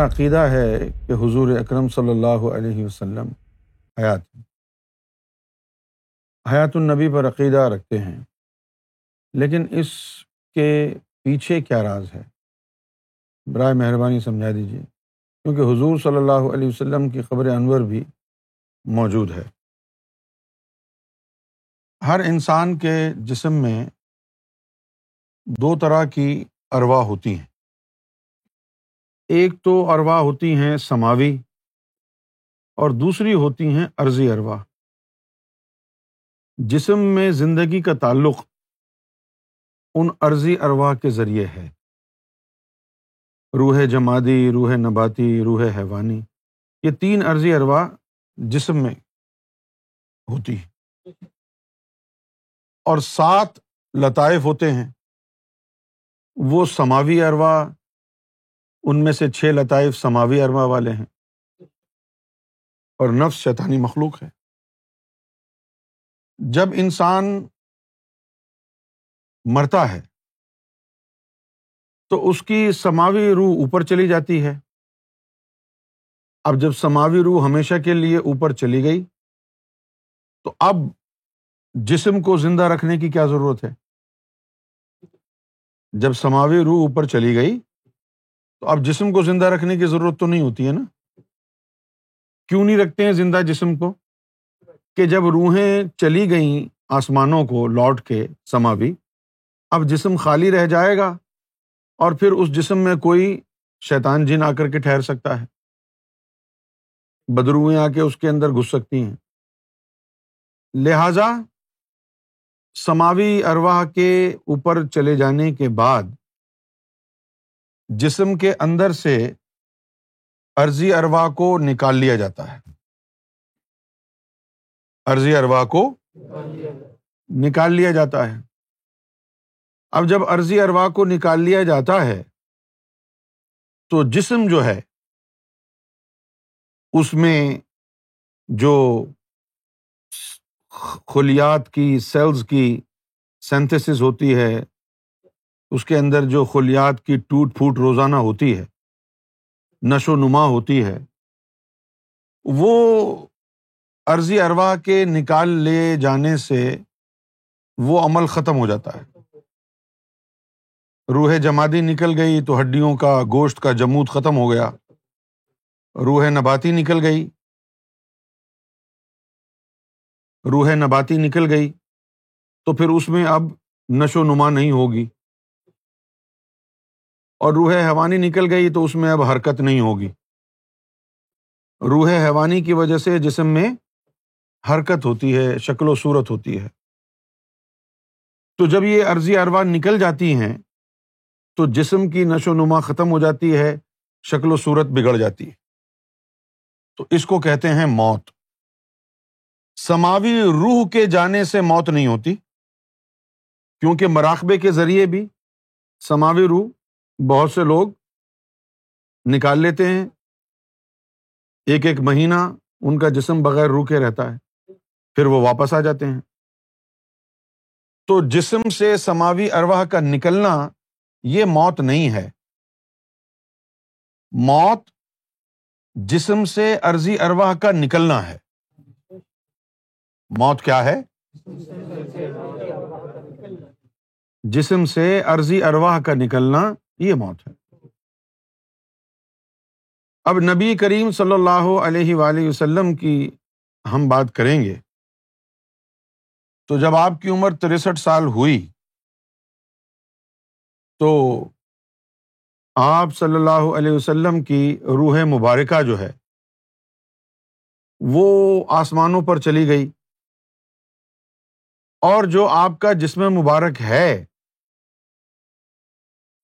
ہمارا عقیدہ ہے کہ حضور اکرم صلی اللہ علیہ وسلم حیات حیات النبی پر عقیدہ رکھتے ہیں۔ لیکن اس کے پیچھے کیا راز ہے؟ برائے مہربانی سمجھا دیجیے کیونکہ حضور صلی اللہ علیہ وسلم کی خبر انور بھی موجود ہے۔ ہر انسان کے جسم میں دو طرح کی اروا ہوتی ہیں۔ ایک تو اروا ہوتی ہیں سماوی اور دوسری ہوتی ہیں عرضی اروا جسم میں زندگی کا تعلق ان عرضی اروا کے ذریعے ہے۔ روح جمادی، روح نباتی، روح حیوانی، یہ تین عرضی اروا جسم میں ہوتی ہے اور سات لطائف ہوتے ہیں۔ وہ سماوی اروا ان میں سے چھ لطائف سماوی اروا والے ہیں اور نفس شیطانی مخلوق ہے۔ جب انسان مرتا ہے تو اس کی سماوی روح اوپر چلی جاتی ہے۔ اب جب سماوی روح ہمیشہ کے لیے اوپر چلی گئی تو اب جسم کو زندہ رکھنے کی کیا ضرورت ہے؟ جب سماوی روح اوپر چلی گئی تو اب جسم کو زندہ رکھنے کی ضرورت تو نہیں ہوتی ہے نا؟ کیوں نہیں رکھتے ہیں زندہ جسم کو؟ کہ جب روحیں چلی گئیں آسمانوں کو لوٹ کے سماوی اب جسم خالی رہ جائے گا اور پھر اس جسم میں کوئی شیطان جن آ کر کے ٹھہر سکتا ہے۔ بدروئیں آ کے اس کے اندر گھس سکتی ہیں۔ لہذا سماوی ارواہ کے اوپر چلے جانے کے بعد جسم کے اندر سے عرضی اروا کو نکال لیا جاتا ہے۔ عرضی اروا کو نکال لیا جاتا ہے۔ اب جب عرضی اروا کو نکال لیا جاتا ہے، تو جسم جو ہے، اس میں جو خلیات کی سیلز کی سینتھس ہوتی ہے اس کے اندر جو خلیات کی ٹوٹ پھوٹ روزانہ ہوتی ہے، نشو نما ہوتی ہے، وہ عرضی اروا کے نکال لے جانے سے وہ عمل ختم ہو جاتا ہے۔ روح جمادی نکل گئی تو ہڈیوں کا گوشت کا جمود ختم ہو گیا، روح نباتی نکل گئی۔ روح نباتی نکل گئی تو پھر اس میں اب نشو نما نہیں ہوگی۔ اور روح حیوانی نکل گئی تو اس میں اب حرکت نہیں ہوگی۔ روح حیوانی کی وجہ سے جسم میں حرکت ہوتی ہے، شکل و صورت ہوتی ہے۔ تو جب یہ عرضی اروا نکل جاتی ہیں، تو جسم کی نشو نما ختم ہو جاتی ہے، شکل و صورت بگڑ جاتی ہے۔ تو اس کو کہتے ہیں موت۔ سماوی روح کے جانے سے موت نہیں ہوتی، کیونکہ مراقبے کے ذریعے بھی سماوی روح بہت سے لوگ نکال لیتے ہیں۔ ایک ایک مہینہ ان کا جسم بغیر روکے رہتا ہے، پھر وہ واپس آ جاتے ہیں۔ تو جسم سے سماوی ارواہ کا نکلنا یہ موت نہیں ہے۔ موت جسم سے عرضی ارواہ کا نکلنا ہے۔ موت کیا ہے؟ جسم سے عرضی ارواہ کا نکلنا یہ موت ہے۔ اب نبی کریم صلی اللہ علیہ وآلہ وسلم کی ہم بات کریں گے تو جب آپ کی عمر تریسٹھ سال ہوئی تو آپ صلی اللہ علیہ وسلم کی روح مبارکہ جو ہے وہ آسمانوں پر چلی گئی اور جو آپ کا جسم مبارک ہے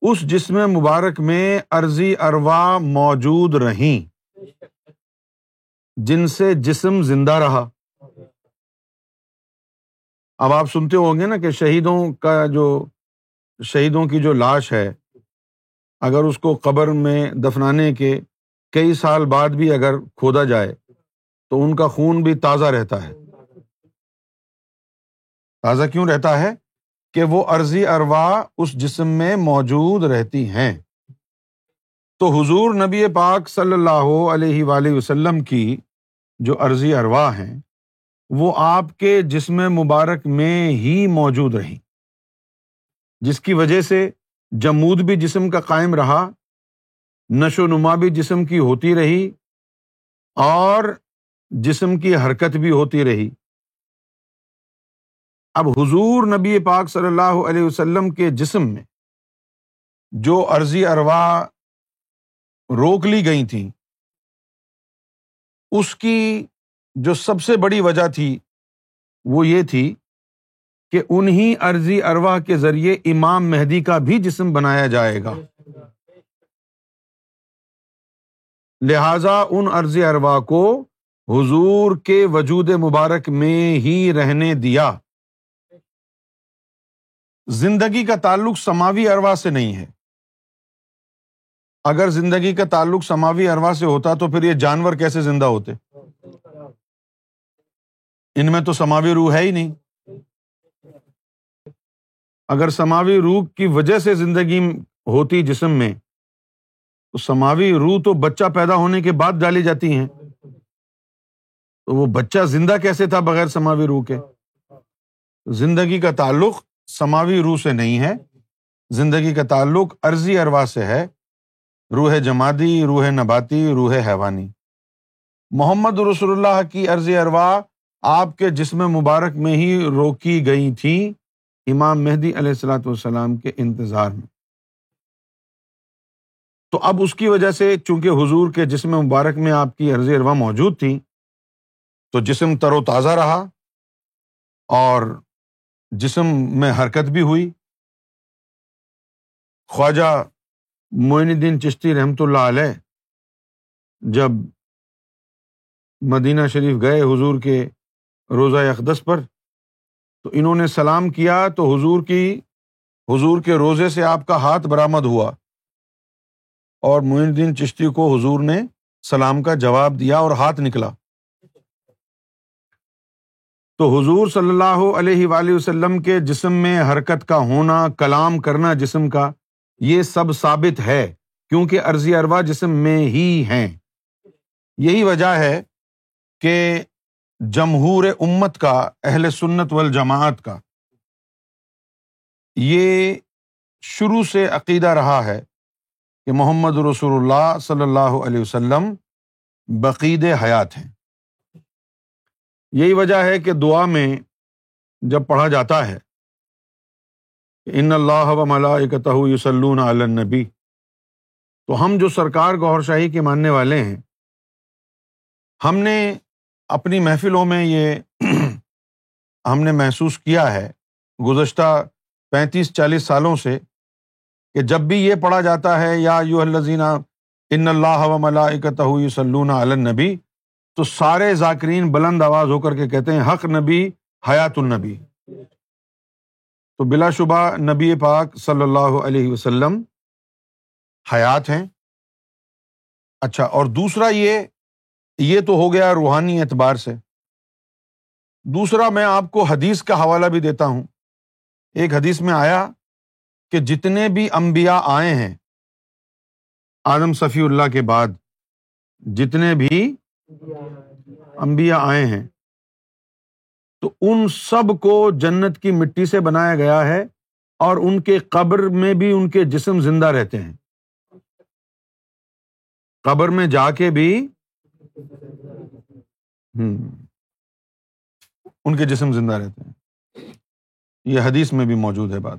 اس جسم مبارک میں عرضی اروا موجود رہیں۔ جن سے جسم زندہ رہا۔ اب آپ سنتے ہوں گے نا کہ شہیدوں کا جو شہیدوں کی جو لاش ہے، اگر اس کو قبر میں دفنانے کے کئی سال بعد بھی اگر کھودا جائے، تو ان کا خون بھی تازہ رہتا ہے۔ تازہ کیوں رہتا ہے؟ کہ وہ عرضی اروا اس جسم میں موجود رہتی ہیں۔ تو حضور نبی پاک صلی اللہ علیہ وآلہ وسلم کی جو عرضی اروا ہیں، وہ آپ کے جسم مبارک میں ہی موجود رہی جس کی وجہ سے جمود بھی جسم کا قائم رہا، نشو و نما بھی جسم کی ہوتی رہی اور جسم کی حرکت بھی ہوتی رہی۔ اب حضور نبی پاک صلی اللہ علیہ وسلم کے جسم میں جو عرضی اروا روک لی گئی تھیں، اس کی جو سب سے بڑی وجہ تھی وہ یہ تھی کہ انہیں عرضی اروا کے ذریعے امام مہدی کا بھی جسم بنایا جائے گا۔ لہذا ان عرض اروا کو حضور کے وجود مبارک میں ہی رہنے دیا۔ زندگی کا تعلق سماوی اروا سے نہیں ہے۔ اگر زندگی کا تعلق سماوی اروا سے ہوتا تو پھر یہ جانور کیسے زندہ ہوتے؟ ان میں تو سماوی روح ہے ہی نہیں۔ اگر سماوی روح کی وجہ سے زندگی ہوتی جسم میں، تو سماوی روح تو بچہ پیدا ہونے کے بعد ڈالی جاتی ہیں۔ تو وہ بچہ زندہ کیسے تھا بغیر سماوی روح کے؟ زندگی کا تعلق سماوی روح سے نہیں ہے، زندگی کا تعلق عرضی اروا سے ہے۔ روح جمادی، روح نباتی، روح حیوانی۔ محمد رسول اللہ کی عرضی اروا آپ کے جسم مبارک میں ہی روکی گئی تھی، امام مہدی علیہ السلاۃ والسلام کے انتظار میں۔ تو اب اس کی وجہ سے چونکہ حضور کے جسم مبارک میں آپ کی عرض اروا موجود تھی، تو جسم تر و تازہ رہا اور جسم میں حرکت بھی ہوئی۔ خواجہ معین الدین چشتی رحمۃ اللہ علیہ جب مدینہ شریف گئے حضور کے روزہ اقدس پر، تو انہوں نے سلام کیا تو حضور کی، حضور کے روزے سے آپ کا ہاتھ برآمد ہوا۔ اور معین الدین چشتی کو حضور نے سلام کا جواب دیا اور ہاتھ نکلا۔ تو حضور صلی اللہ علیہ وآلہ وسلم کے جسم میں حرکت کا ہونا، کلام کرنا جسم کا، یہ سب ثابت ہے، کیونکہ عرضی اروا جسم میں ہی ہیں۔ یہی وجہ ہے کہ جمہور امت کا، اہل سنت والجماعت کا، یہ شروع سے عقیدہ رہا ہے کہ محمد رسول اللہ صلی اللہ علیہ وسلم بقید حیات ہیں۔ یہی وجہ ہے کہ دعا میں جب پڑھا جاتا ہے ان اللہ و ملائکتہ یسلون علی النبی، تو ہم جو سرکار گور شاہی کے ماننے والے ہیں، ہم نے اپنی محفلوں میں یہ ہم نے محسوس کیا ہے گزشتہ پینتیس چالیس سالوں سے کہ جب بھی یہ پڑھا جاتا ہے، یا یو الزینہ ان اللہ و ملائکتہ یسلون علی النبی تو سارے ذاکرین بلند آواز ہو کر کے کہتے ہیں، حق نبی، حیات النبی۔ تو بلا شبہ نبی پاک صلی اللہ علیہ وسلم حیات ہیں۔ اچھا اور دوسرا یہ یہ تو ہو گیا روحانی اعتبار سے۔ دوسرا میں آپ کو حدیث کا حوالہ بھی دیتا ہوں۔ ایک حدیث میں آیا کہ جتنے بھی امبیا آئے ہیں، آدم صفی اللہ کے بعد، جتنے بھی امبیا آئے ہیں۔ تو ان سب کو جنت کی مٹی سے بنایا گیا ہے اور ان کے قبر میں بھی ان کے جسم زندہ رہتے ہیں۔ قبر میں جا کے بھی ان کے جسم زندہ رہتے ہیں۔ یہ حدیث میں بھی موجود ہے بات۔